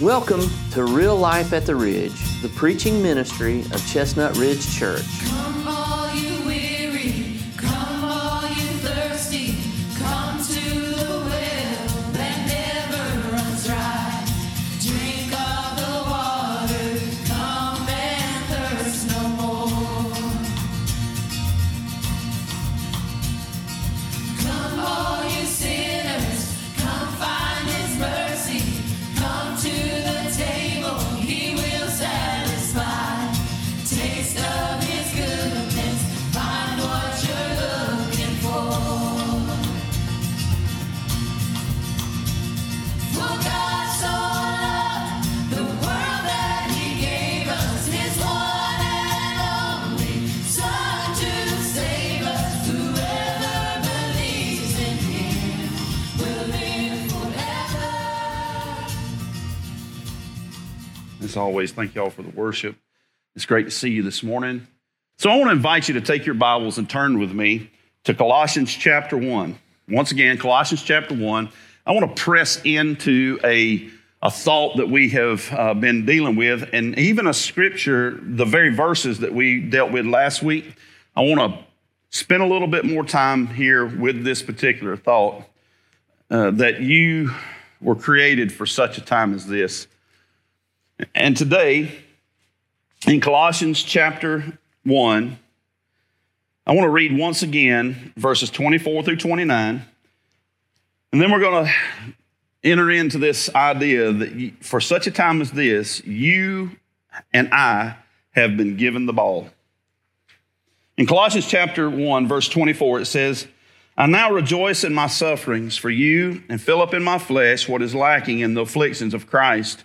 Welcome to Real Life at the Ridge, the preaching ministry of Chestnut Ridge Church. As always, thank you all for the worship. It's great to see you this morning. So, I want to invite you to take your Bibles and turn with me to Colossians chapter 1. Once again, Colossians chapter 1. I want to press into a, a thought that we have uh, been dealing with, and even a scripture, the very verses that we dealt with last week. I want to spend a little bit more time here with this particular thought uh, that you were created for such a time as this. And today, in Colossians chapter 1, I want to read once again verses 24 through 29. And then we're going to enter into this idea that for such a time as this, you and I have been given the ball. In Colossians chapter 1, verse 24, it says, I now rejoice in my sufferings for you and fill up in my flesh what is lacking in the afflictions of Christ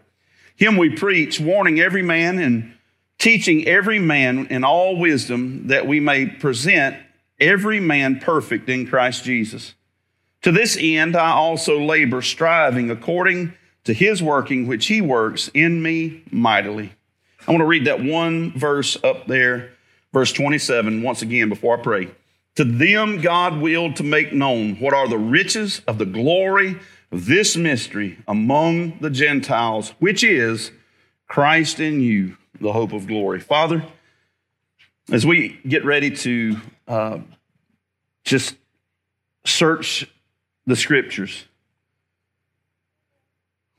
Him we preach, warning every man and teaching every man in all wisdom that we may present every man perfect in Christ Jesus. To this end, I also labor, striving according to his working, which he works in me mightily. I want to read that one verse up there, verse 27, once again before I pray. To them, God willed to make known what are the riches of the glory this mystery among the Gentiles, which is Christ in you, the hope of glory. Father, as we get ready to uh, just search the scriptures,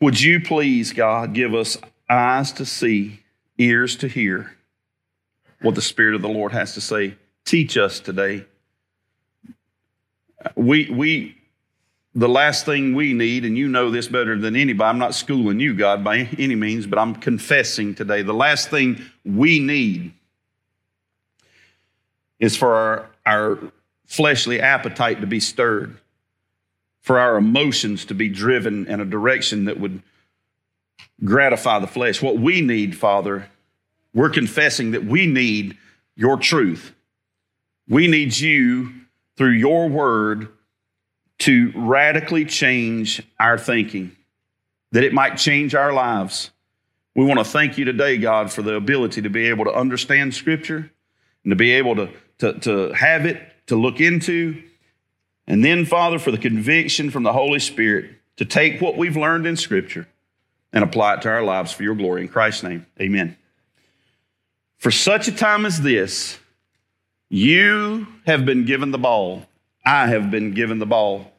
would you please, God, give us eyes to see, ears to hear what the Spirit of the Lord has to say? Teach us today. We, we, the last thing we need, and you know this better than anybody, I'm not schooling you, God, by any means, but I'm confessing today. The last thing we need is for our, our fleshly appetite to be stirred, for our emotions to be driven in a direction that would gratify the flesh. What we need, Father, we're confessing that we need your truth. We need you through your word to radically change our thinking, that it might change our lives. We want to thank you today, God, for the ability to be able to understand Scripture and to be able to, to, to have it, to look into. And then, Father, for the conviction from the Holy Spirit to take what we've learned in Scripture and apply it to our lives for your glory. In Christ's name, amen. For such a time as this, you have been given the ball. I have been given the ball.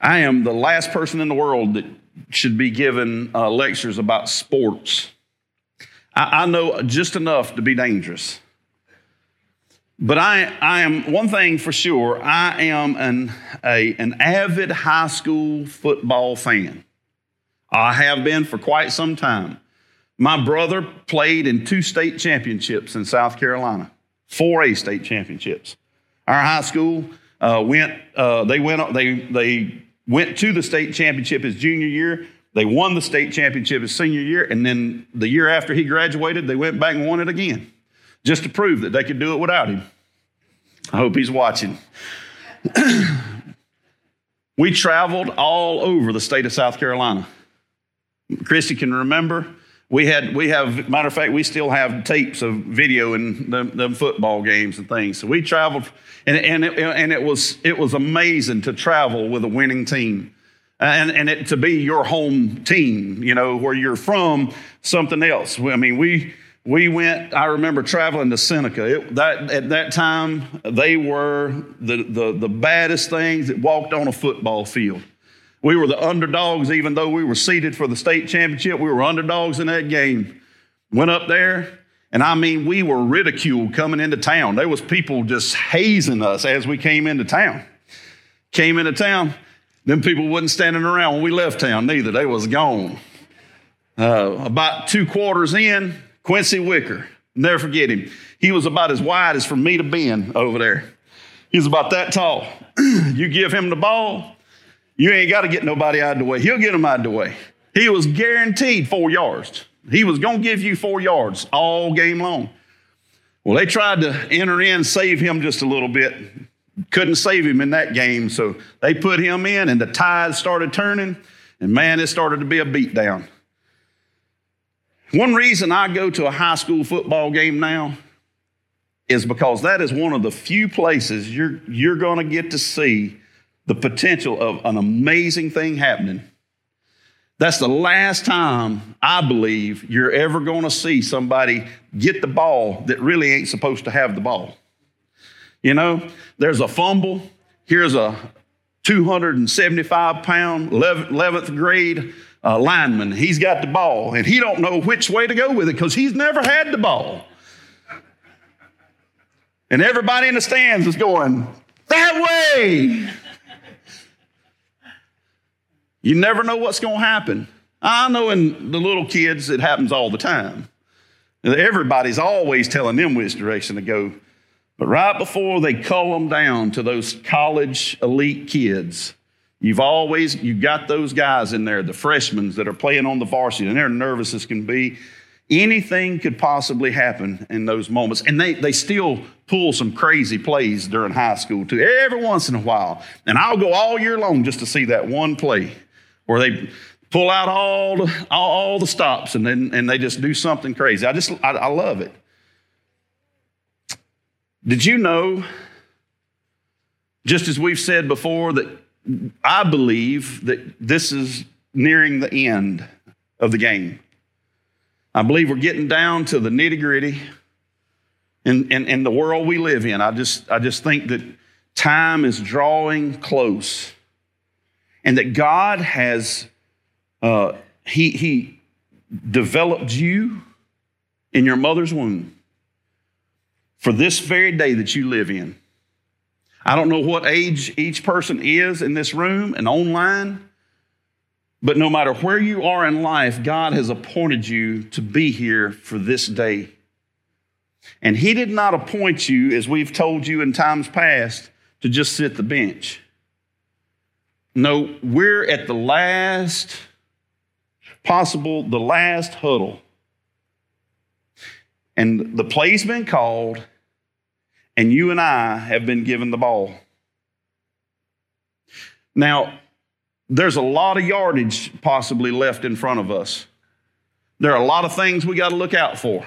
I am the last person in the world that should be given uh, lectures about sports. I, I know just enough to be dangerous. But I, I am, one thing for sure, I am an, a, an avid high school football fan. I have been for quite some time. My brother played in two state championships in South Carolina, 4A state championships. Our high school uh, went, uh, they went, they, they went to the state championship his junior year. They won the state championship his senior year, and then the year after he graduated, they went back and won it again, just to prove that they could do it without him. I hope he's watching. we traveled all over the state of South Carolina. Christy can remember. We had, we have, matter of fact, we still have tapes of video and the, the football games and things. So we traveled, and, and, it, and it, was, it was amazing to travel with a winning team. And, and it, to be your home team, you know, where you're from, something else. I mean, we, we went, I remember traveling to Seneca. It, that, at that time, they were the, the, the baddest things that walked on a football field. We were the underdogs, even though we were seeded for the state championship. We were underdogs in that game. Went up there, and I mean, we were ridiculed coming into town. There was people just hazing us as we came into town. Came into town, them people wasn't standing around when we left town neither. They was gone. Uh, about two quarters in, Quincy Wicker, never forget him. He was about as wide as from me to Ben over there. He was about that tall. you give him the ball, you ain't got to get nobody out of the way. He'll get them out of the way. He was guaranteed four yards. He was going to give you four yards all game long. Well, they tried to enter in, save him just a little bit. Couldn't save him in that game, so they put him in, and the tide started turning, and man, it started to be a beatdown. One reason I go to a high school football game now is because that is one of the few places you're, you're going to get to see the potential of an amazing thing happening. That's the last time I believe you're ever going to see somebody get the ball that really ain't supposed to have the ball. You know, there's a fumble. Here's a 275 pound 11th grade uh, lineman. He's got the ball and he don't know which way to go with it because he's never had the ball. And everybody in the stands is going, that way. You never know what's going to happen. I know in the little kids, it happens all the time. Everybody's always telling them which direction to go. But right before they cull them down to those college elite kids, you've always you've got those guys in there, the freshmen that are playing on the varsity, and they're nervous as can be. Anything could possibly happen in those moments. And they, they still pull some crazy plays during high school, too, every once in a while. And I'll go all year long just to see that one play where they pull out all the, all, all the stops and then and they just do something crazy. I just I, I love it. Did you know, just as we've said before, that I believe that this is nearing the end of the game. I believe we're getting down to the nitty gritty in, in, in the world we live in. I just, I just think that time is drawing close and that God has uh, he, he developed you in your mother's womb for this very day that you live in. I don't know what age each person is in this room and online, but no matter where you are in life, God has appointed you to be here for this day. And He did not appoint you, as we've told you in times past, to just sit the bench. No, we're at the last possible, the last huddle. And the play's been called, and you and I have been given the ball. Now, there's a lot of yardage possibly left in front of us. There are a lot of things we got to look out for.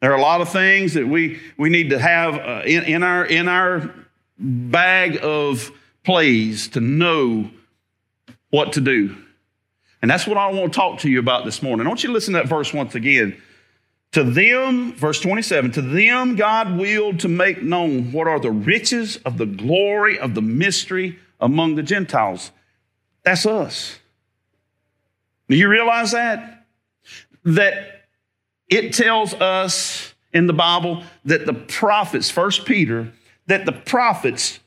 There are a lot of things that we, we need to have uh, in, in, our, in our bag of plays to know what to do. And that's what I want to talk to you about this morning. I want you to listen to that verse once again. To them, verse 27, to them God willed to make known what are the riches of the glory of the mystery among the Gentiles. That's us. Do you realize that? That it tells us in the Bible that the prophets, First Peter, that the prophets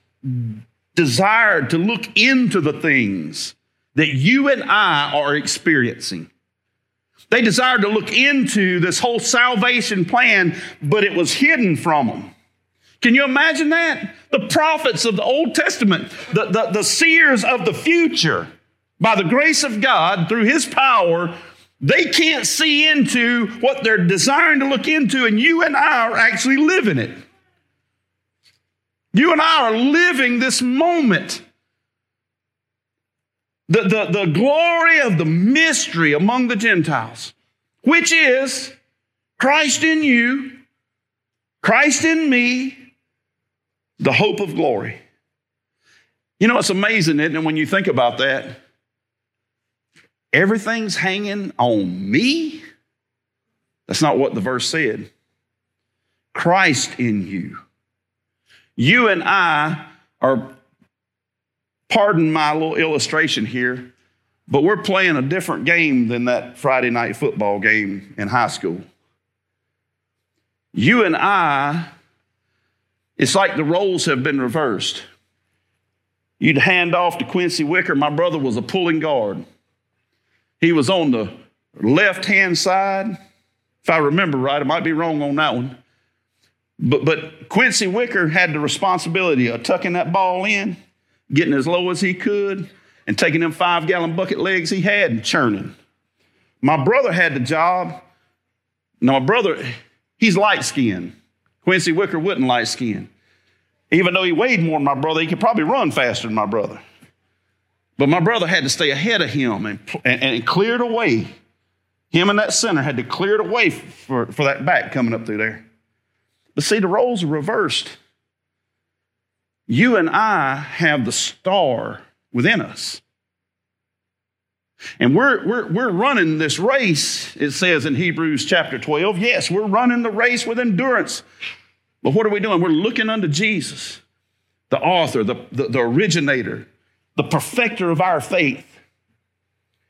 desired to look into the things that you and I are experiencing. They desired to look into this whole salvation plan, but it was hidden from them. Can you imagine that? The prophets of the Old Testament, the, the, the seers of the future, by the grace of God, through His power, they can't see into what they're desiring to look into, and you and I are actually living it. You and I are living this moment. The, the, the glory of the mystery among the Gentiles, which is Christ in you, Christ in me, the hope of glory. You know, it's amazing, isn't it, when you think about that? Everything's hanging on me. That's not what the verse said. Christ in you. You and I are, pardon my little illustration here, but we're playing a different game than that Friday night football game in high school. You and I, it's like the roles have been reversed. You'd hand off to Quincy Wicker. My brother was a pulling guard. He was on the left hand side. If I remember right, I might be wrong on that one. But, but Quincy Wicker had the responsibility of tucking that ball in, getting as low as he could, and taking them five gallon bucket legs he had and churning. My brother had the job. Now, my brother, he's light skinned. Quincy Wicker wasn't light skinned. Even though he weighed more than my brother, he could probably run faster than my brother. But my brother had to stay ahead of him and, and, and clear the way. Him and that center had to clear the way for, for that back coming up through there. But see, the roles are reversed. You and I have the star within us. And we're, we're, we're running this race, it says in Hebrews chapter 12. Yes, we're running the race with endurance. But what are we doing? We're looking unto Jesus, the author, the, the, the originator, the perfecter of our faith.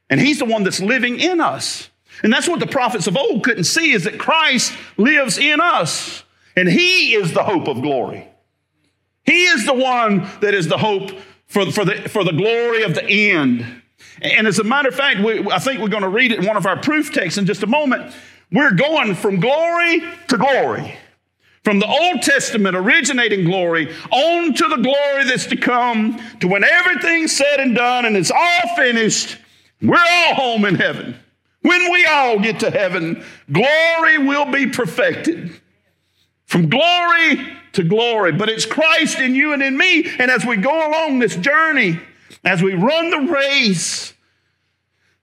And he's the one that's living in us. And that's what the prophets of old couldn't see is that Christ lives in us. And he is the hope of glory. He is the one that is the hope for, for, the, for the glory of the end. And as a matter of fact, we, I think we're going to read it in one of our proof texts in just a moment. We're going from glory to glory. From the Old Testament originating glory on to the glory that's to come, to when everything's said and done and it's all finished, we're all home in heaven. When we all get to heaven, glory will be perfected. From glory to glory. But it's Christ in you and in me. And as we go along this journey, as we run the race,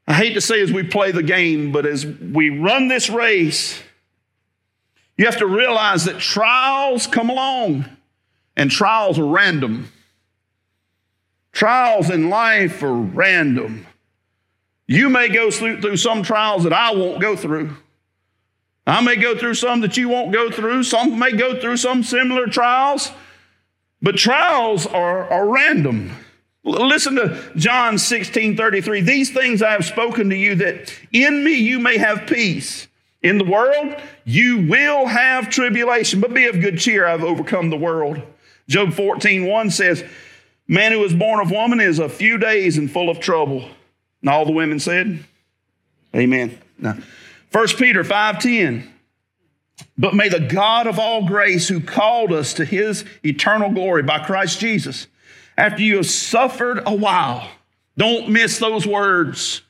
I hate to say as we play the game, but as we run this race, you have to realize that trials come along and trials are random. Trials in life are random. You may go through, some trials that I won't go through. I may go through some that you won't go through. Some may go through some similar trials, but trials are, are random. Listen to John 16 33. These things I have spoken to you that in me you may have peace. In the world, you will have tribulation, but be of good cheer. I've overcome the world. Job 14 1 says, Man who is born of woman is a few days and full of trouble. And all the women said, Amen. Now, 1 Peter 5:10. But may the God of all grace, who called us to his eternal glory by Christ Jesus, after you have suffered a while, don't miss those words.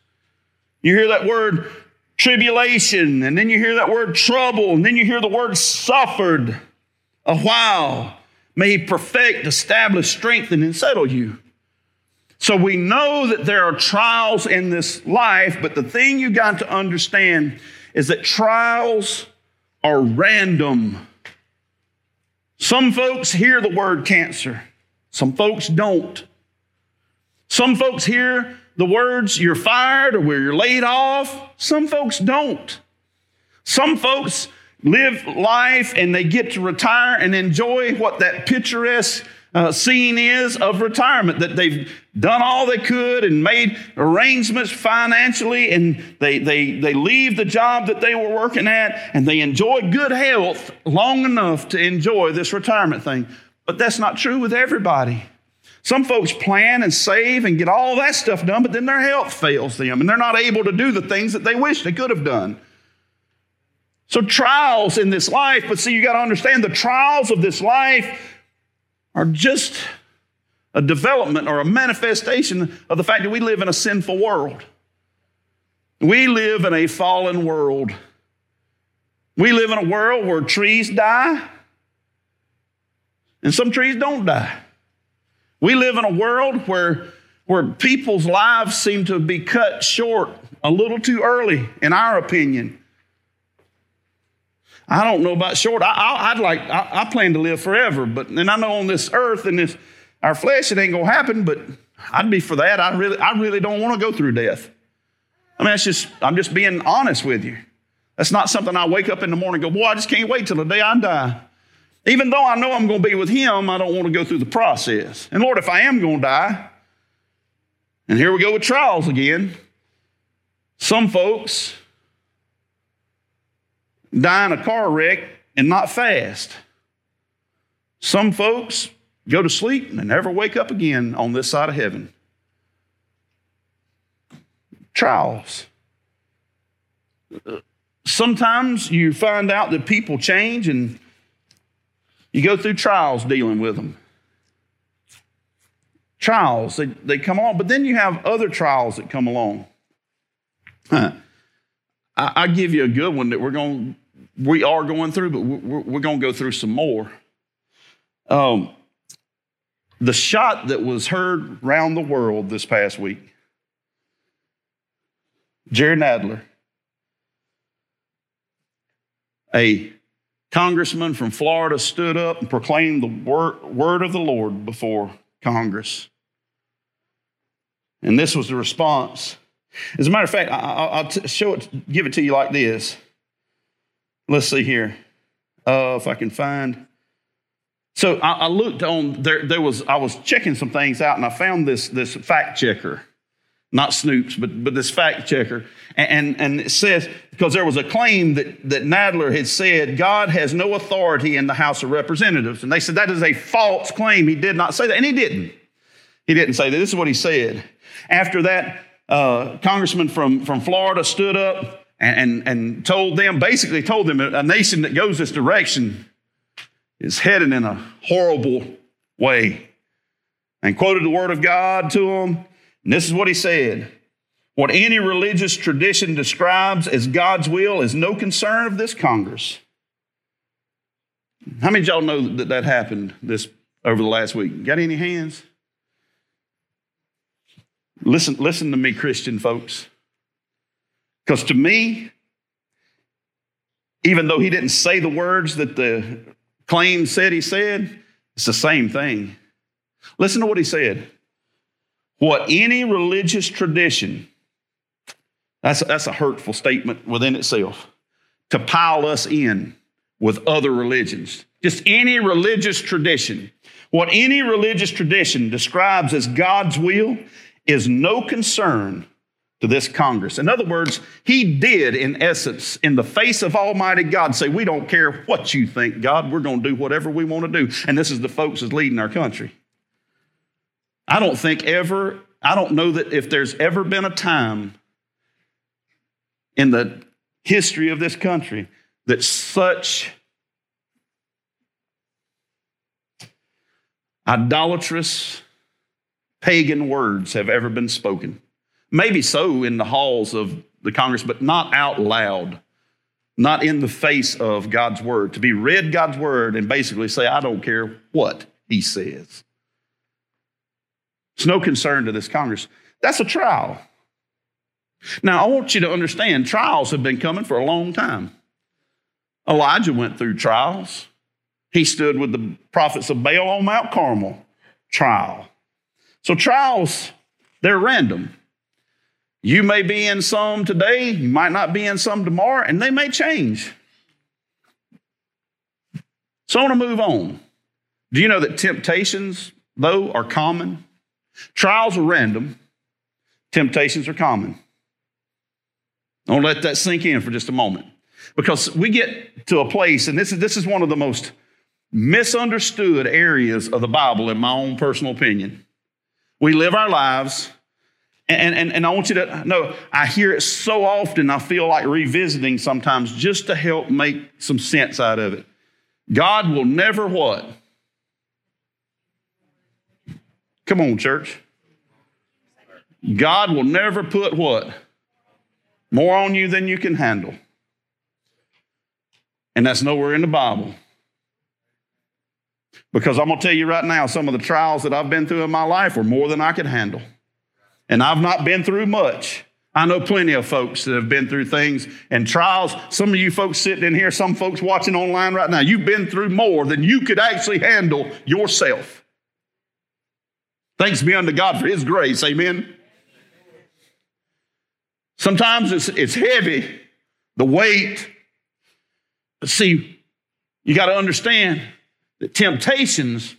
You hear that word tribulation, and then you hear that word trouble, and then you hear the word suffered a while. May he perfect, establish, strengthen, and settle you. So we know that there are trials in this life, but the thing you got to understand is that trials are random. Some folks hear the word cancer, some folks don't. Some folks hear the words you're fired or where you're laid off. Some folks don't. Some folks live life and they get to retire and enjoy what that picturesque uh, scene is of retirement that they've done all they could and made arrangements financially and they, they, they leave the job that they were working at and they enjoy good health long enough to enjoy this retirement thing. But that's not true with everybody. Some folks plan and save and get all that stuff done, but then their health fails them and they're not able to do the things that they wish they could have done. So, trials in this life, but see, you got to understand the trials of this life are just a development or a manifestation of the fact that we live in a sinful world. We live in a fallen world. We live in a world where trees die and some trees don't die. We live in a world where, where people's lives seem to be cut short a little too early, in our opinion. I don't know about short. I, would like. I, I, plan to live forever, but and I know on this earth and this our flesh it ain't gonna happen. But I'd be for that. I really, I really don't want to go through death. I mean, that's just. I'm just being honest with you. That's not something I wake up in the morning and go, boy, I just can't wait till the day I die. Even though I know I'm going to be with Him, I don't want to go through the process. And Lord, if I am going to die, and here we go with trials again. Some folks die in a car wreck and not fast. Some folks go to sleep and never wake up again on this side of heaven. Trials. Sometimes you find out that people change and you go through trials dealing with them. Trials, they, they come along, but then you have other trials that come along. Huh. I, I, give you a good one that we're going, we are going through, but we're, we're going to go through some more. Um, the shot that was heard around the world this past week, Jerry Nadler, a congressman from Florida stood up and proclaimed the word of the Lord before Congress. And this was the response. As a matter of fact, I, will show it, give it to you like this. Let's see here, uh, if I can find. So I, I looked on there. There was I was checking some things out, and I found this this fact checker not Snopes, but, but this fact checker. And, and, and, it says, because there was a claim that, that Nadler had said, God has no authority in the House of Representatives. And they said, that is a false claim. He did not say that. And he didn't. He didn't say that. This is what he said. After that, uh, congressman from, from Florida stood up and, and, and told them, basically told them, a nation that goes this direction is headed in a horrible way. And quoted the word of God to them and this is what he said What any religious tradition describes as God's will is no concern of this Congress. How many of y'all know that that happened this over the last week? Got any hands? Listen, listen to me, Christian folks. Because to me, even though he didn't say the words that the claim said he said, it's the same thing. Listen to what he said what any religious tradition, that's, that's a hurtful statement within itself, to pile us in with other religions. Just any religious tradition. What any religious tradition describes as God's will is no concern to this Congress. In other words, he did, in essence, in the face of Almighty God, say, We don't care what you think, God, we're going to do whatever we want to do. And this is the folks that's leading our country. I don't think ever, I don't know that if there's ever been a time in the history of this country that such idolatrous pagan words have ever been spoken. Maybe so in the halls of the Congress, but not out loud, not in the face of God's word. To be read God's word and basically say, I don't care what he says. It's no concern to this Congress. That's a trial. Now, I want you to understand trials have been coming for a long time. Elijah went through trials. He stood with the prophets of Baal on Mount Carmel. Trial. So, trials, they're random. You may be in some today, you might not be in some tomorrow, and they may change. So, I want to move on. Do you know that temptations, though, are common? Trials are random, temptations are common. Don't let that sink in for just a moment. Because we get to a place, and this is, this is one of the most misunderstood areas of the Bible, in my own personal opinion. We live our lives, and, and, and I want you to know, I hear it so often, I feel like revisiting sometimes just to help make some sense out of it. God will never what? Come on, church. God will never put what? More on you than you can handle. And that's nowhere in the Bible. Because I'm going to tell you right now, some of the trials that I've been through in my life were more than I could handle. And I've not been through much. I know plenty of folks that have been through things and trials. Some of you folks sitting in here, some folks watching online right now, you've been through more than you could actually handle yourself. Thanks be unto God for His grace. Amen. Sometimes it's, it's heavy, the weight. But see, you got to understand that temptations,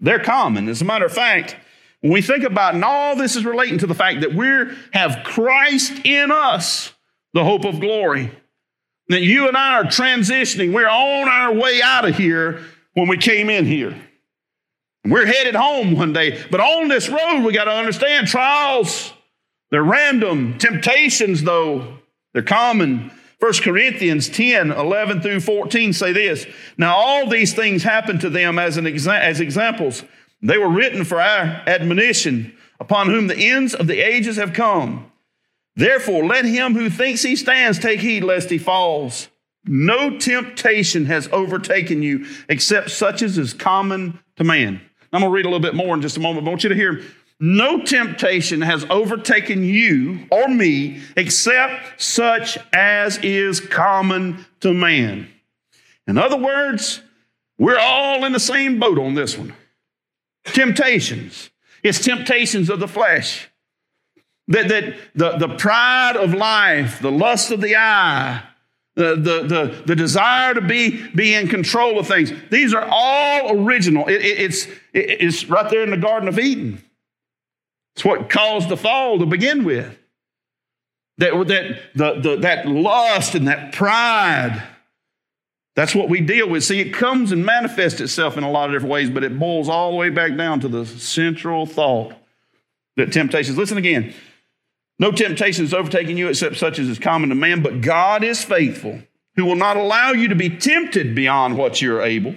they're common. As a matter of fact, when we think about, and all this is relating to the fact that we have Christ in us, the hope of glory. That you and I are transitioning. We're on our way out of here when we came in here. We're headed home one day. But on this road, we got to understand trials, they're random. Temptations, though, they're common. 1 Corinthians 10, 11 through 14 say this. Now, all these things happened to them as, an exa- as examples. They were written for our admonition, upon whom the ends of the ages have come. Therefore, let him who thinks he stands take heed lest he falls. No temptation has overtaken you except such as is common to man. I'm going to read a little bit more in just a moment. I want you to hear no temptation has overtaken you or me except such as is common to man. In other words, we're all in the same boat on this one. Temptations. It's temptations of the flesh. That, that the, the pride of life, the lust of the eye, the, the, the, the desire to be, be in control of things. These are all original. It, it, it's, it, it's right there in the Garden of Eden. It's what caused the fall to begin with. That, that, the, the, that lust and that pride, that's what we deal with. See, it comes and manifests itself in a lot of different ways, but it boils all the way back down to the central thought that temptations, listen again, no temptation is overtaking you except such as is common to man, but God is faithful, who will not allow you to be tempted beyond what you're able,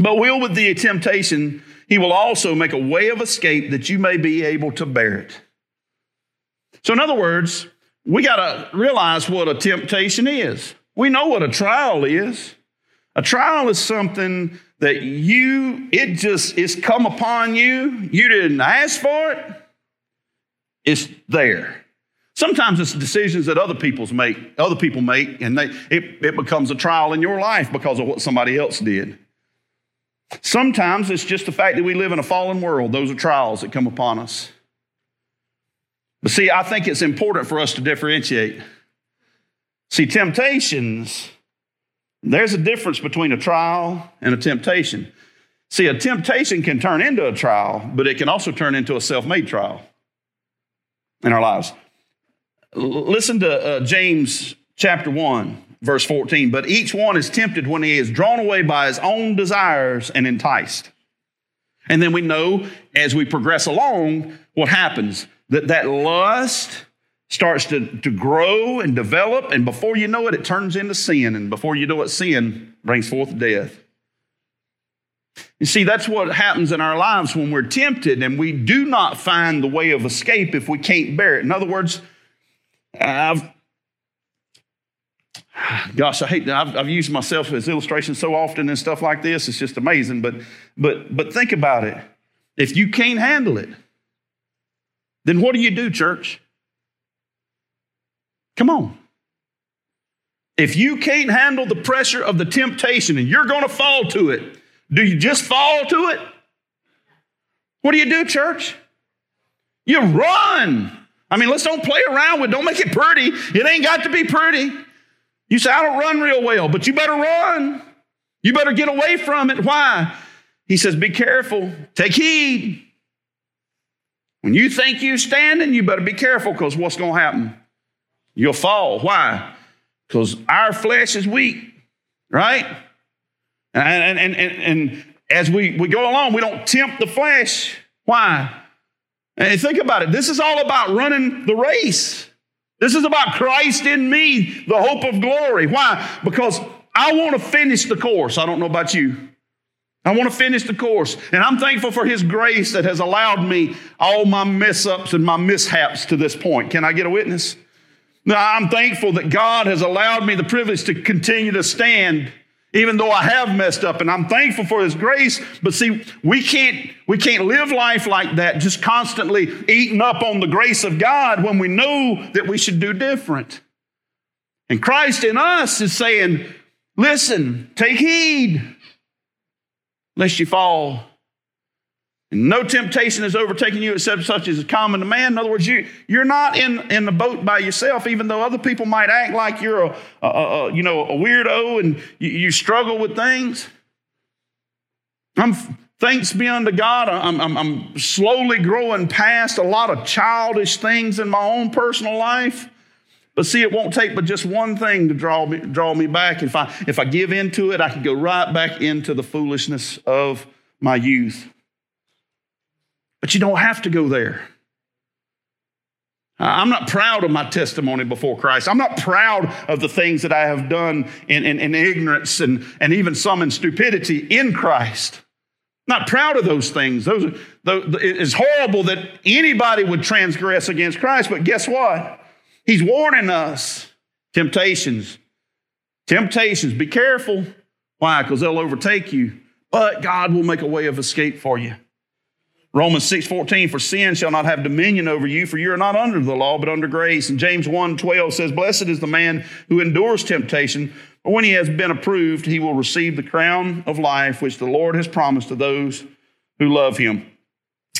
but will with the temptation, he will also make a way of escape that you may be able to bear it. So, in other words, we got to realize what a temptation is. We know what a trial is. A trial is something that you, it just, it's come upon you. You didn't ask for it. It's there. Sometimes it's decisions that other people's make, other people make, and they, it, it becomes a trial in your life because of what somebody else did. Sometimes it's just the fact that we live in a fallen world. Those are trials that come upon us. But see, I think it's important for us to differentiate. See, temptations, there's a difference between a trial and a temptation. See, a temptation can turn into a trial, but it can also turn into a self made trial in our lives. Listen to uh, James chapter 1, verse 14. But each one is tempted when he is drawn away by his own desires and enticed. And then we know as we progress along what happens that that lust starts to, to grow and develop, and before you know it, it turns into sin. And before you know it, sin brings forth death. You see, that's what happens in our lives when we're tempted and we do not find the way of escape if we can't bear it. In other words, I've, gosh, I hate that. I've, I've used myself as illustration so often and stuff like this. It's just amazing. But, but, but think about it. If you can't handle it, then what do you do, church? Come on. If you can't handle the pressure of the temptation and you're going to fall to it, do you just fall to it? What do you do, church? You run. I mean, let's don't play around with, don't make it pretty. It ain't got to be pretty. You say, I don't run real well, but you better run. You better get away from it. Why? He says, Be careful, take heed. When you think you're standing, you better be careful because what's going to happen? You'll fall. Why? Because our flesh is weak, right? And, and, and, and, as we, we go along, we don't tempt the flesh. Why? And think about it. This is all about running the race. This is about Christ in me, the hope of glory. Why? Because I want to finish the course. I don't know about you. I want to finish the course. And I'm thankful for His grace that has allowed me all my mess ups and my mishaps to this point. Can I get a witness? Now, I'm thankful that God has allowed me the privilege to continue to stand even though I have messed up and I'm thankful for his grace but see we can't we can't live life like that just constantly eating up on the grace of God when we know that we should do different. And Christ in us is saying listen take heed lest you fall no temptation has overtaken you except such as is common to man. In other words, you, you're not in, in the boat by yourself, even though other people might act like you're a, a, a you know, a weirdo and you, you, struggle with things. I'm, thanks be unto God, I'm, I'm, I'm slowly growing past a lot of childish things in my own personal life. But see, it won't take but just one thing to draw me, draw me back. If I, if I give into it, I can go right back into the foolishness of my youth. But you don't have to go there. I'm not proud of my testimony before Christ. I'm not proud of the things that I have done in, in, in ignorance and, and even some in stupidity in Christ. Not proud of those things. Those, those, it's horrible that anybody would transgress against Christ, but guess what? He's warning us temptations. Temptations, be careful. Why? Because they'll overtake you, but God will make a way of escape for you. Romans 6 14, for sin shall not have dominion over you, for you are not under the law, but under grace. And James 1 12 says, Blessed is the man who endures temptation, for when he has been approved, he will receive the crown of life which the Lord has promised to those who love him.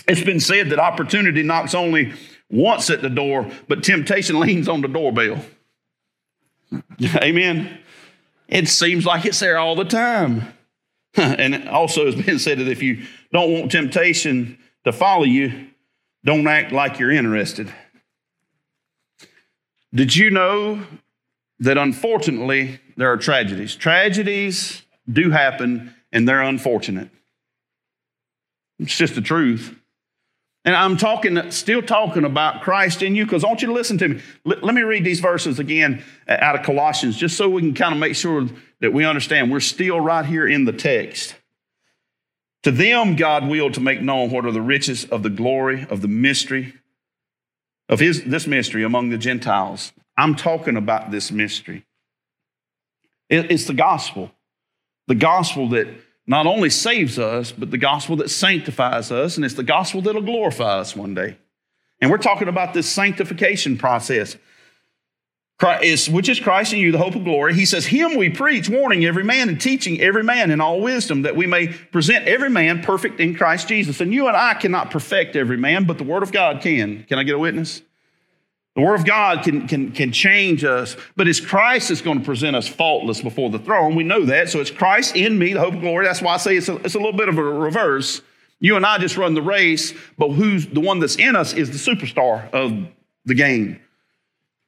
It's been said that opportunity knocks only once at the door, but temptation leans on the doorbell. Amen. It seems like it's there all the time. and also, it's been said that if you don't want temptation to follow you, don't act like you're interested. Did you know that unfortunately there are tragedies? Tragedies do happen and they're unfortunate. It's just the truth. And I'm talking, still talking about Christ in you, because I want you to listen to me. Let, let, me read these verses again uh, out of Colossians, just so we can kind of make sure that we understand we're still right here in the text. To them, God willed to make known what are the riches of the glory of the mystery of his, this mystery among the Gentiles. I'm talking about this mystery. It, it's the gospel. The gospel that not only saves us, but the gospel that sanctifies us, and it's the gospel that'll glorify us one day. And we're talking about this sanctification process. Christ, which is Christ in you, the hope of glory. He says, Him we preach, warning every man and teaching every man in all wisdom, that we may present every man perfect in Christ Jesus. And you and I cannot perfect every man, but the Word of God can. Can I get a witness? The Word of God can, can, can change us, but it's Christ that's going to present us faultless before the throne. We know that. So it's Christ in me, the hope of glory. That's why I say it's a, it's a little bit of a reverse. You and I just run the race, but who's the one that's in us is the superstar of the game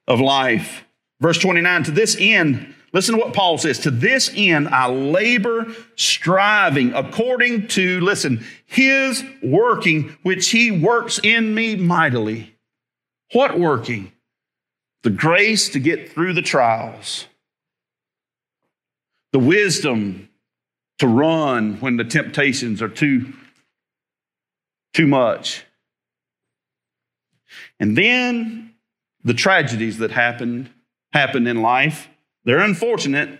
of life. Verse 29 to this end, listen to what Paul says to this end I labor, striving according to, listen, his working, which he works in me mightily. What working? The grace to get through the trials, the wisdom to run when the temptations are too, too much. And then the tragedies that happened happen in life. They're unfortunate.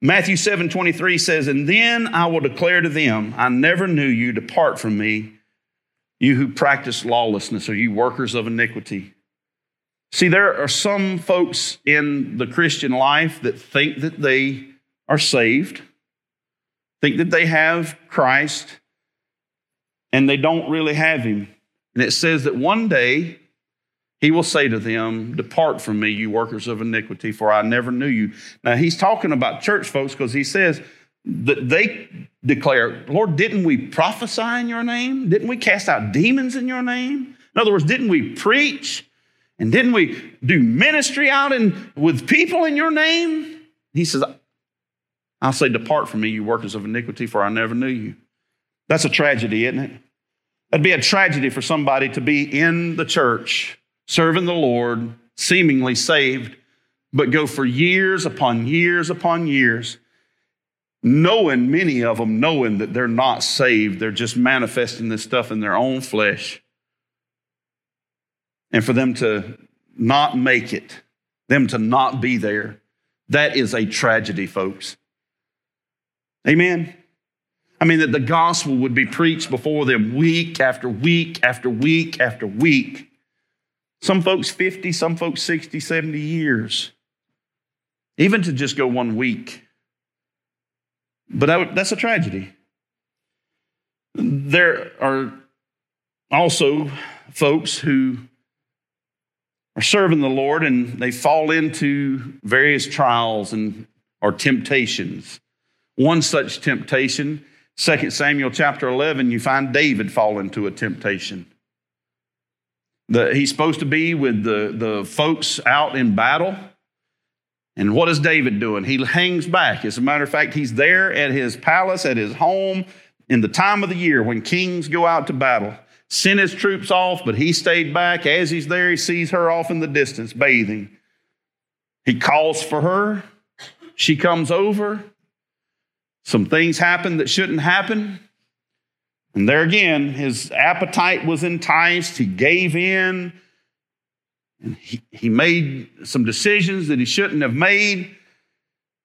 Matthew 7 23 says, And then I will declare to them, I never knew you, depart from me, you who practice lawlessness, or you workers of iniquity. See, there are some folks in the Christian life that think that they are saved, think that they have Christ, and they don't really have Him. And it says that one day he will say to them, Depart from me, you workers of iniquity, for I never knew you. Now, he's talking about church folks because he says that they declare, Lord, didn't we prophesy in your name? Didn't we cast out demons in your name? In other words, didn't we preach? And didn't we do ministry out in, with people in your name? He says, I'll say, Depart from me, you workers of iniquity, for I never knew you. That's a tragedy, isn't it? That'd be a tragedy for somebody to be in the church serving the Lord, seemingly saved, but go for years upon years upon years knowing, many of them knowing that they're not saved. They're just manifesting this stuff in their own flesh. And for them to not make it, them to not be there, that is a tragedy, folks. Amen. I mean, that the gospel would be preached before them week after week after week after week. Some folks 50, some folks 60, 70 years. Even to just go one week. But that, that's a tragedy. There are also folks who are serving the Lord and they fall into various trials and or temptations. One such temptation 2 Samuel chapter 11, you find David fall into a temptation. The, he's supposed to be with the, the folks out in battle. And what is David doing? He hangs back. As a matter of fact, he's there at his palace, at his home, in the time of the year when kings go out to battle. Sent his troops off, but he stayed back. As he's there, he sees her off in the distance bathing. He calls for her. She comes over. Some things happen that shouldn't happen. And there again, his appetite was enticed. He gave in. And he, he made some decisions that he shouldn't have made.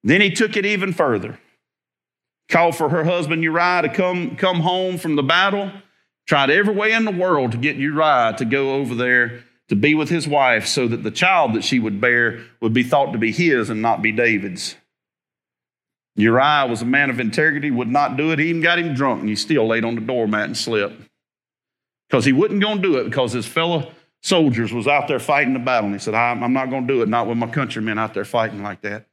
Then he took it even further. Called for her husband Uriah to come, come home from the battle. Tried every way in the world to get Uriah to go over there to be with his wife so that the child that she would bear would be thought to be his and not be David's. Uriah was a man of integrity, would not do it. He even got him drunk, and he still laid on the doormat and slept. Because he wasn't going to do it because his fellow soldiers was out there fighting the battle. And he said, I'm not going to do it, not with my countrymen out there fighting like that.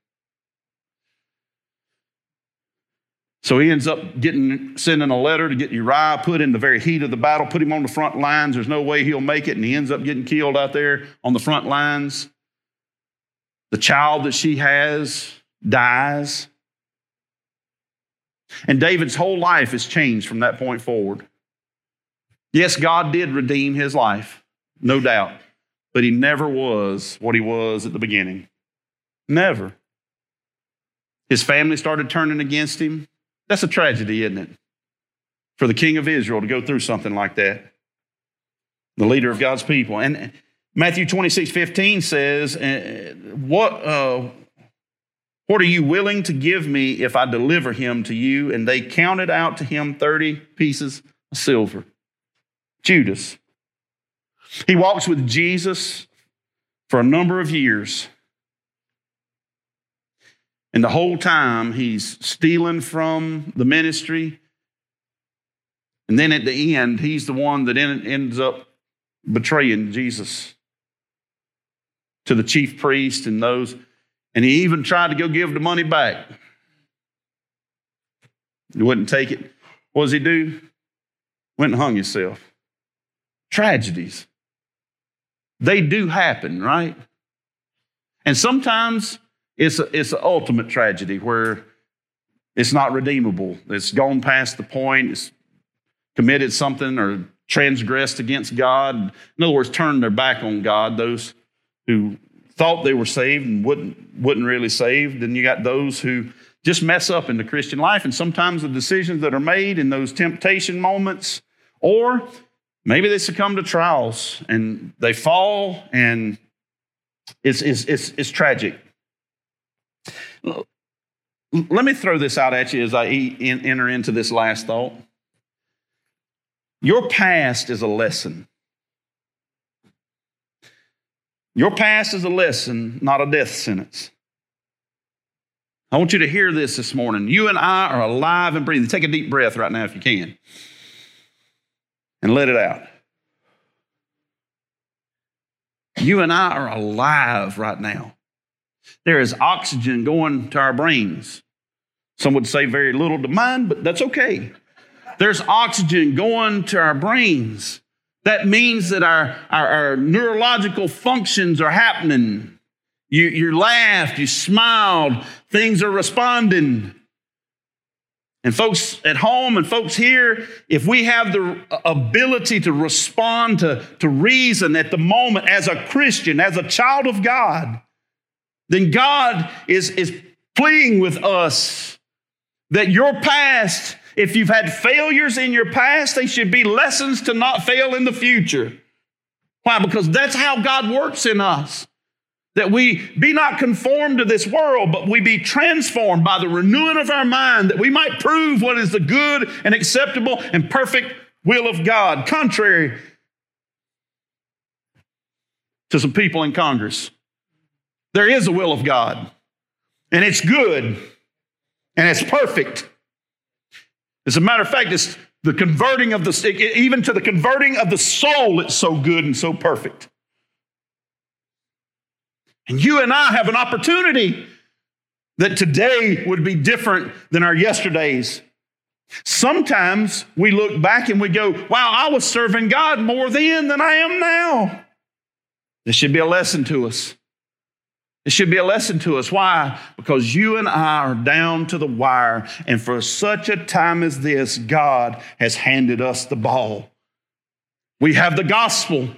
So he ends up getting sending a letter to get Uriah put in the very heat of the battle, put him on the front lines. There's no way he'll make it, and he ends up getting killed out there on the front lines. The child that she has dies. And David's whole life has changed from that point forward. Yes, God did redeem his life, no doubt, but he never was what he was at the beginning. Never. His family started turning against him. That's a tragedy, isn't it? For the king of Israel to go through something like that, the leader of God's people. And Matthew 26, 15 says, uh, What, uh, what are you willing to give me if I deliver him to you? And they counted out to him 30 pieces of silver. Judas. He walks with Jesus for a number of years. And the whole time he's stealing from the ministry. And then at the end, he's the one that ends up betraying Jesus to the chief priest and those. And he even tried to go give the money back. He wouldn't take it. What does he do? Went and hung himself. Tragedies. They do happen, right? And sometimes it's a, it's an ultimate tragedy where it's not redeemable. It's gone past the point. It's committed something or transgressed against God. In other words, turned their back on God. Those who thought they were saved and wouldn't, wouldn't really save. Then you got those who just mess up in the Christian life. And sometimes the decisions that are made in those temptation moments, or maybe they succumb to trials and they fall and it's, it's, it's, it's tragic. Let me throw this out at you as I enter into this last thought. Your past is a lesson. Your past is a lesson, not a death sentence. I want you to hear this this morning. You and I are alive and breathing. Take a deep breath right now if you can and let it out. You and I are alive right now. There is oxygen going to our brains. Some would say very little to mine, but that's okay. There's oxygen going to our brains. That means that our, our, our neurological functions are happening. You, you laughed, you smiled, things are responding. And folks at home and folks here, if we have the ability to respond to, to reason at the moment as a Christian, as a child of God, then God is, is pleading with us That your past, if you've had failures in your past, they should be lessons to not fail in the future. Why? Because that's how God works in us. That we be not conformed to this world, but we be transformed by the renewing of our mind, that we might prove what is the good and acceptable and perfect will of God. Contrary to some people in Congress, there is a will of God, and it's good, and it's perfect. As a matter of fact, it's the converting of the, even to the converting of the soul, it's so good and so perfect. And you and I have an opportunity that today would be different than our yesterdays. Sometimes we look back and we go, wow, I was serving God more then than I am now. This should be a lesson to us. It should be a lesson to us. Why? Because you and I are down to the wire. And for such a time as this, God has handed us the ball. We have the gospel.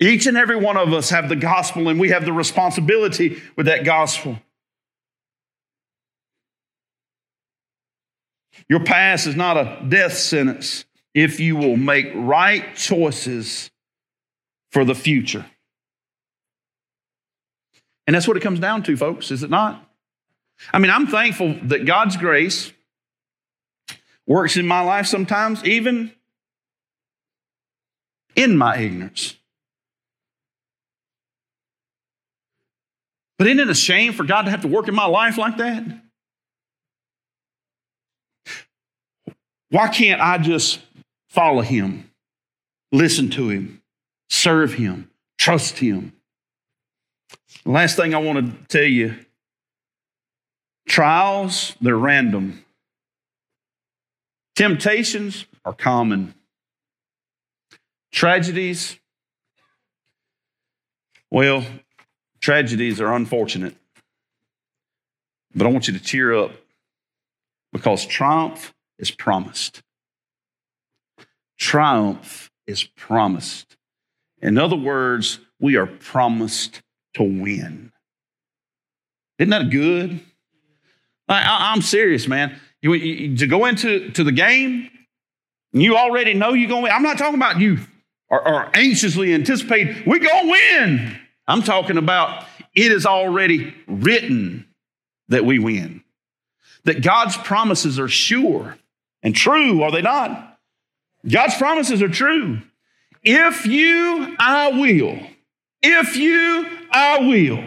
Each and every one of us have the gospel, and we have the responsibility with that gospel. Your past is not a death sentence if you will make right choices for the future. And that's what it comes down to, folks, is it not? I mean, I'm thankful that God's grace works in my life sometimes, even in my ignorance. But isn't it a shame for God to have to work in my life like that? Why can't I just follow Him, listen to Him, serve Him, trust Him? Last thing I want to tell you trials, they're random. Temptations are common. Tragedies, well, tragedies are unfortunate. But I want you to cheer up because triumph is promised. Triumph is promised. In other words, we are promised to win. Isn't that good? I, am serious, man. You, you, to go into to the game, you already know you're going to win. I'm not talking about you or anxiously anticipate we're going to win. I'm talking about it is already written that we win. That God's promises are sure and true, are they not? God's promises are true. If you, I will. If you, I will.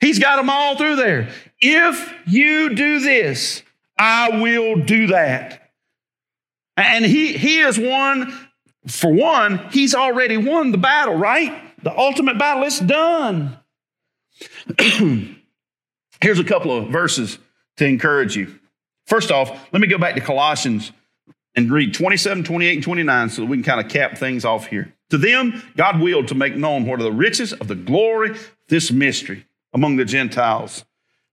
He's got them all through there. If you do this, I will do that. And he, he is one, for one, he's already won the battle, right? The ultimate battle, is done. Here's a couple of verses to encourage you. First off, let me go back to Colossians and read 27, 28, and 29 so that we can kind of cap things off here. To them, God willed to make known what are the riches of the glory, this mystery among the Gentiles,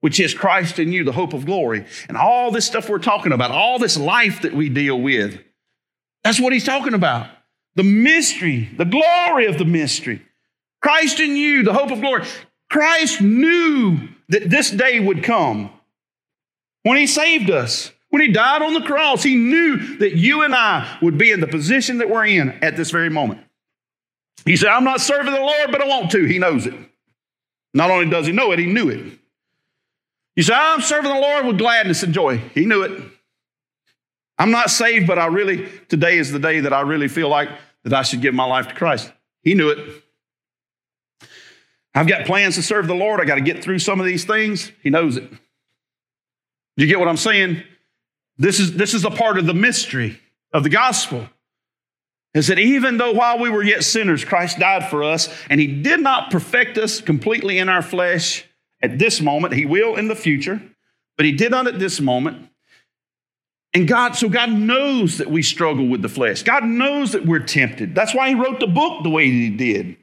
which is Christ in you, the hope of glory. And all this stuff we're talking about, all this life that we deal with, that's what he's talking about. The mystery, the glory of the mystery. Christ in you, the hope of glory. Christ knew that this day would come when he saved us. When he died on the cross, he knew that you and I would be in the position that we're in at this very moment. He said, I'm not serving the Lord, but I want to. He knows it. Not only does he know it, he knew it. He said, I'm serving the Lord with gladness and joy. He knew it. I'm not saved, but I really, today is the day that I really feel like that I should give my life to Christ. He knew it. I've got plans to serve the Lord. I got to get through some of these things. He knows it. You get what I'm saying? This is, this is a part of the mystery of the gospel is that even though while we were yet sinners, Christ died for us, and He did not perfect us completely in our flesh at this moment, He will in the future, but He did not at this moment. And God, so God knows that we struggle with the flesh. God knows that we're tempted. That's why He wrote the book the way He did.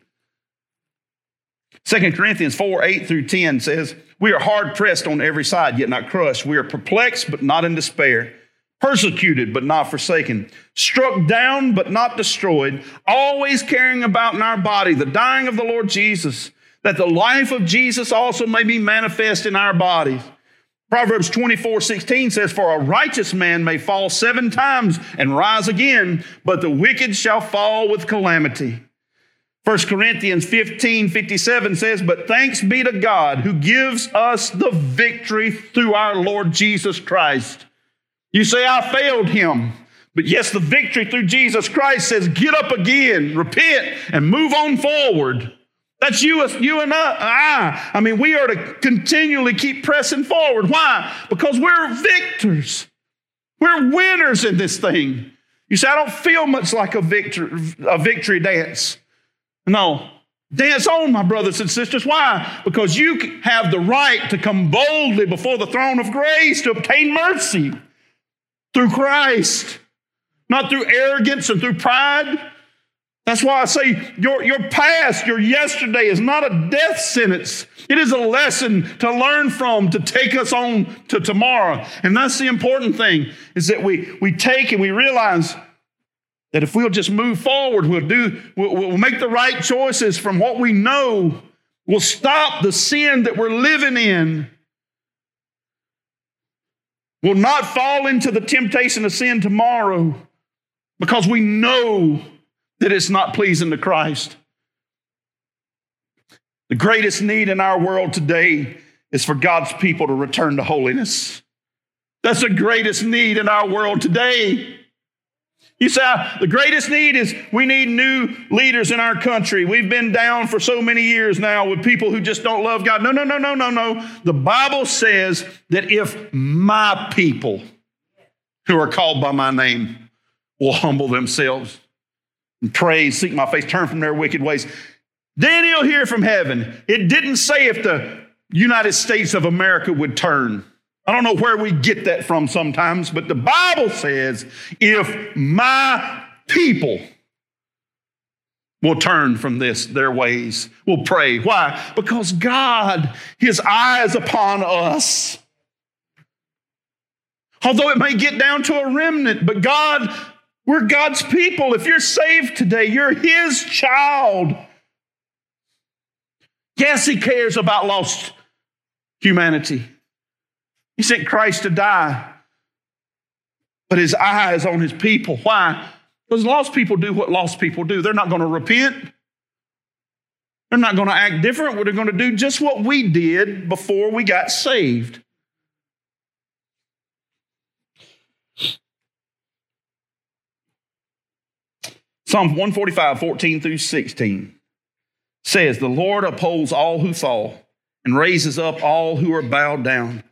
2 Corinthians 4 8 through 10 says, We are hard pressed on every side, yet not crushed. We are perplexed, but not in despair persecuted but not forsaken, struck down but not destroyed, always carrying about in our body the dying of the Lord Jesus, that the life of Jesus also may be manifest in our bodies. Proverbs 24 16 says, For a righteous man may fall seven times and rise again, but the wicked shall fall with calamity. 1 Corinthians 15 57 says, But thanks be to God who gives us the victory through our Lord Jesus Christ. You say, I failed him. But yes, the victory through Jesus Christ says, Get up again, repent, and move on forward. That's you, you and uh, I. I mean, we are to continually keep pressing forward. Why? Because we're victors. We're winners in this thing. You say, I don't feel much like a victory, a victory dance. No. Dance on, my brothers and sisters. Why? Because you have the right to come boldly before the throne of grace to obtain mercy through Christ, not through arrogance and through pride. That's why I say your, your past, your yesterday is not a death sentence. It is a lesson to learn from, to take us on to tomorrow. And that's the important thing is that we, we take and we realize that if we'll just move forward, we'll do, we'll, we'll make the right choices from what we know. We'll stop the sin that we're living in. We'll not fall into the temptation of sin tomorrow because we know that it's not pleasing to Christ. The greatest need in our world today is for God's people to return to holiness. That's the greatest need in our world today. You say, "Ah, the greatest need is we need new leaders in our country. We've been down for so many years now with people who just don't love God. No, no, no, no, no, no. The Bible says that if my people who are called by my name will humble themselves and pray, seek my face, turn from their wicked ways, then he'll hear from heaven. It didn't say if the United States of America would turn. I don't know where we get that from sometimes, but the Bible says if my people will turn from this, their ways, will pray. Why? Because God, His eyes upon us. Although it may get down to a remnant, but God, we're God's people. If you're saved today, you're His child. Yes, He cares about lost humanity. He sent Christ to die, but His eye is on His people. Why? Because lost people do what lost people do. They're not going to repent. They're not going to act different. They're going to do just what we did before we got saved. Psalm 145, 14 through 16 says, The Lord upholds all who fall and raises up all who are bowed down.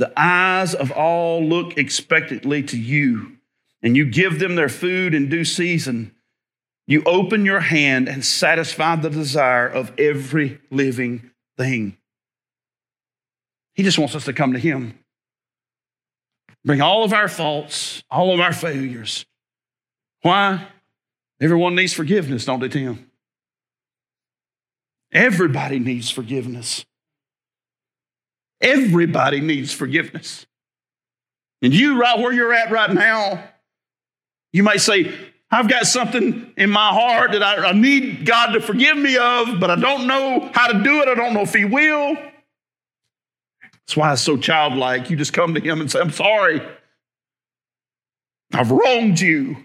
The eyes of all look expectantly to you, and you give them their food in due season. You open your hand and satisfy the desire of every living thing. He just wants us to come to Him. Bring all of our faults, all of our failures. Why? Everyone needs forgiveness, don't they, Tim? Everybody needs forgiveness. Everybody needs forgiveness. And you, right where you're at right now, you might say, I've got something in my heart that I, I need God to forgive me of, but I don't know how to do it. I don't know if He will. That's why it's so childlike. You just come to Him and say, I'm sorry. I've wronged you.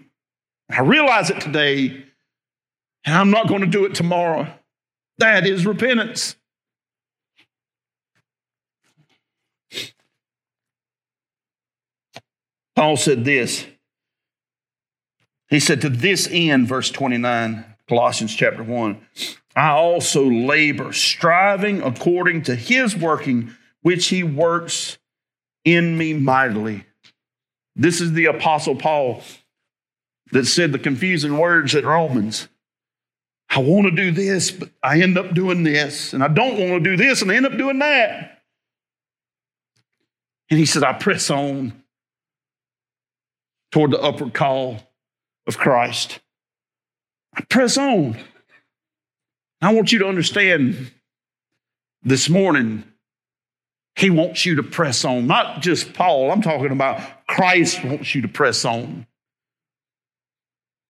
I realize it today, and I'm not going to do it tomorrow. That is repentance. Paul said this. He said, To this end, verse 29, Colossians chapter 1, I also labor, striving according to his working, which he works in me mightily. This is the Apostle Paul that said the confusing words at Romans. I want to do this, but I end up doing this. And I don't want to do this, and I end up doing that. And he said, I press on toward the upward call of Christ. I press on. I want you to understand this morning, he wants you to press on. Not just Paul, I'm talking about Christ wants you to press on.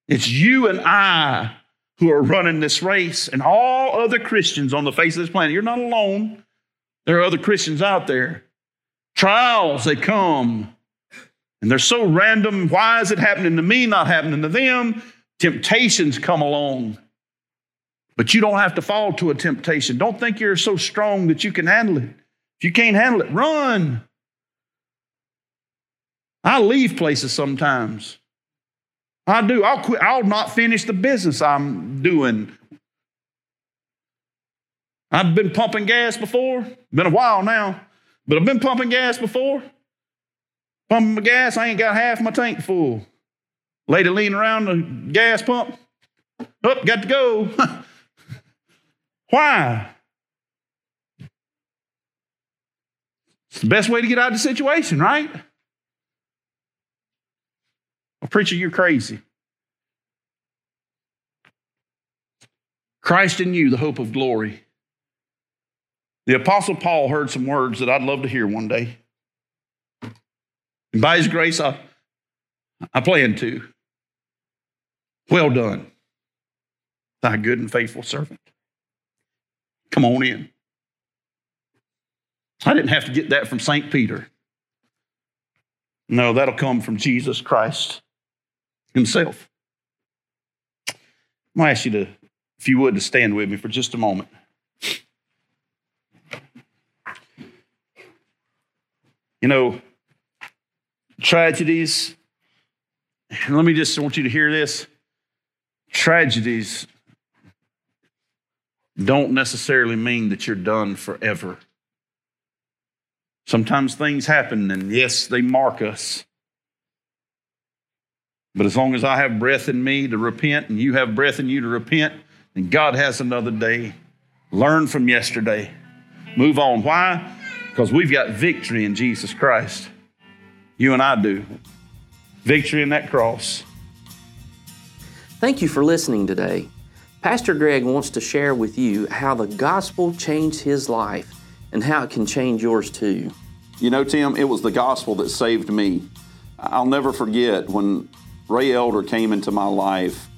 It's you and I who are running this race, and all other Christians on the face of this planet. You're not alone. There are other Christians out there. Trials, they come. And they're so random. Why is it happening to me, not happening to them? Temptations come along. But you don't have to fall to a temptation. Don't think you're so strong that you can handle it. If you can't handle it, run. I leave places sometimes. I do. I'll quit. I'll not finish the business I'm doing. I've been pumping gas before. Been a while now, but I've been pumping gas before. Pumping my gas, I ain't got half my tank full. Lady leaning around the gas pump. Up, got to go. Why? It's the best way to get out of the situation, right? Well, preacher, you're crazy. Christ in you, the hope of glory. The Apostle Paul heard some words that I'd love to hear one day. And by his grace, I, I plan to. Well done, thy good and faithful servant. Come on in. I didn't have to get that from St. Peter. No, that'll come from Jesus Christ himself. I'm going to ask you to, if you would, to stand with me for just a moment. You know, tragedies, let me just want you to hear this. Tragedies don't necessarily mean that you're done forever. Sometimes things happen, and yes, they mark us. But as long as I have breath in me to repent, and you have breath in you to repent, then God has another day. Learn from yesterday. Move on. Why? Because we've got victory in Jesus Christ. You and I do. Victory in that cross. Thank you for listening today. Pastor Greg wants to share with you how the gospel changed his life and how it can change yours too. You know, Tim, it was the gospel that saved me. I'll never forget when Ray Elder came into my life.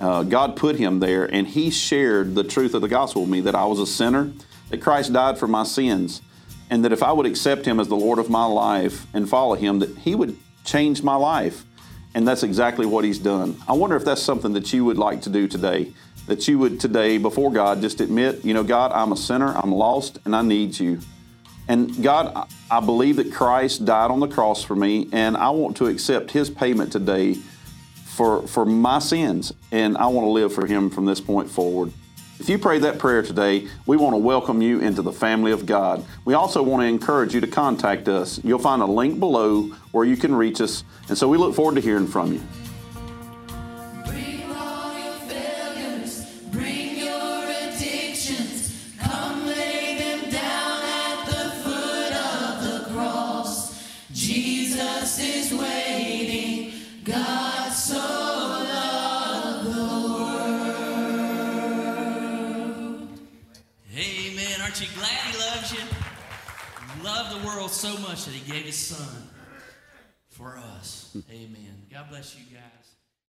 Uh, God put him there, and he shared the truth of the gospel with me that I was a sinner, that Christ died for my sins, and that if I would accept him as the Lord of my life and follow him, that he would change my life. And that's exactly what he's done. I wonder if that's something that you would like to do today. That you would today, before God, just admit, you know, God, I'm a sinner, I'm lost, and I need you. And God, I believe that Christ died on the cross for me, and I want to accept his payment today for, for my sins, and I want to live for him from this point forward. If you pray that prayer today, we want to welcome you into the family of God. We also want to encourage you to contact us. You'll find a link below where you can reach us, and so we look forward to hearing from you. Loved the world so much that he gave his son for us. Amen. God bless you guys.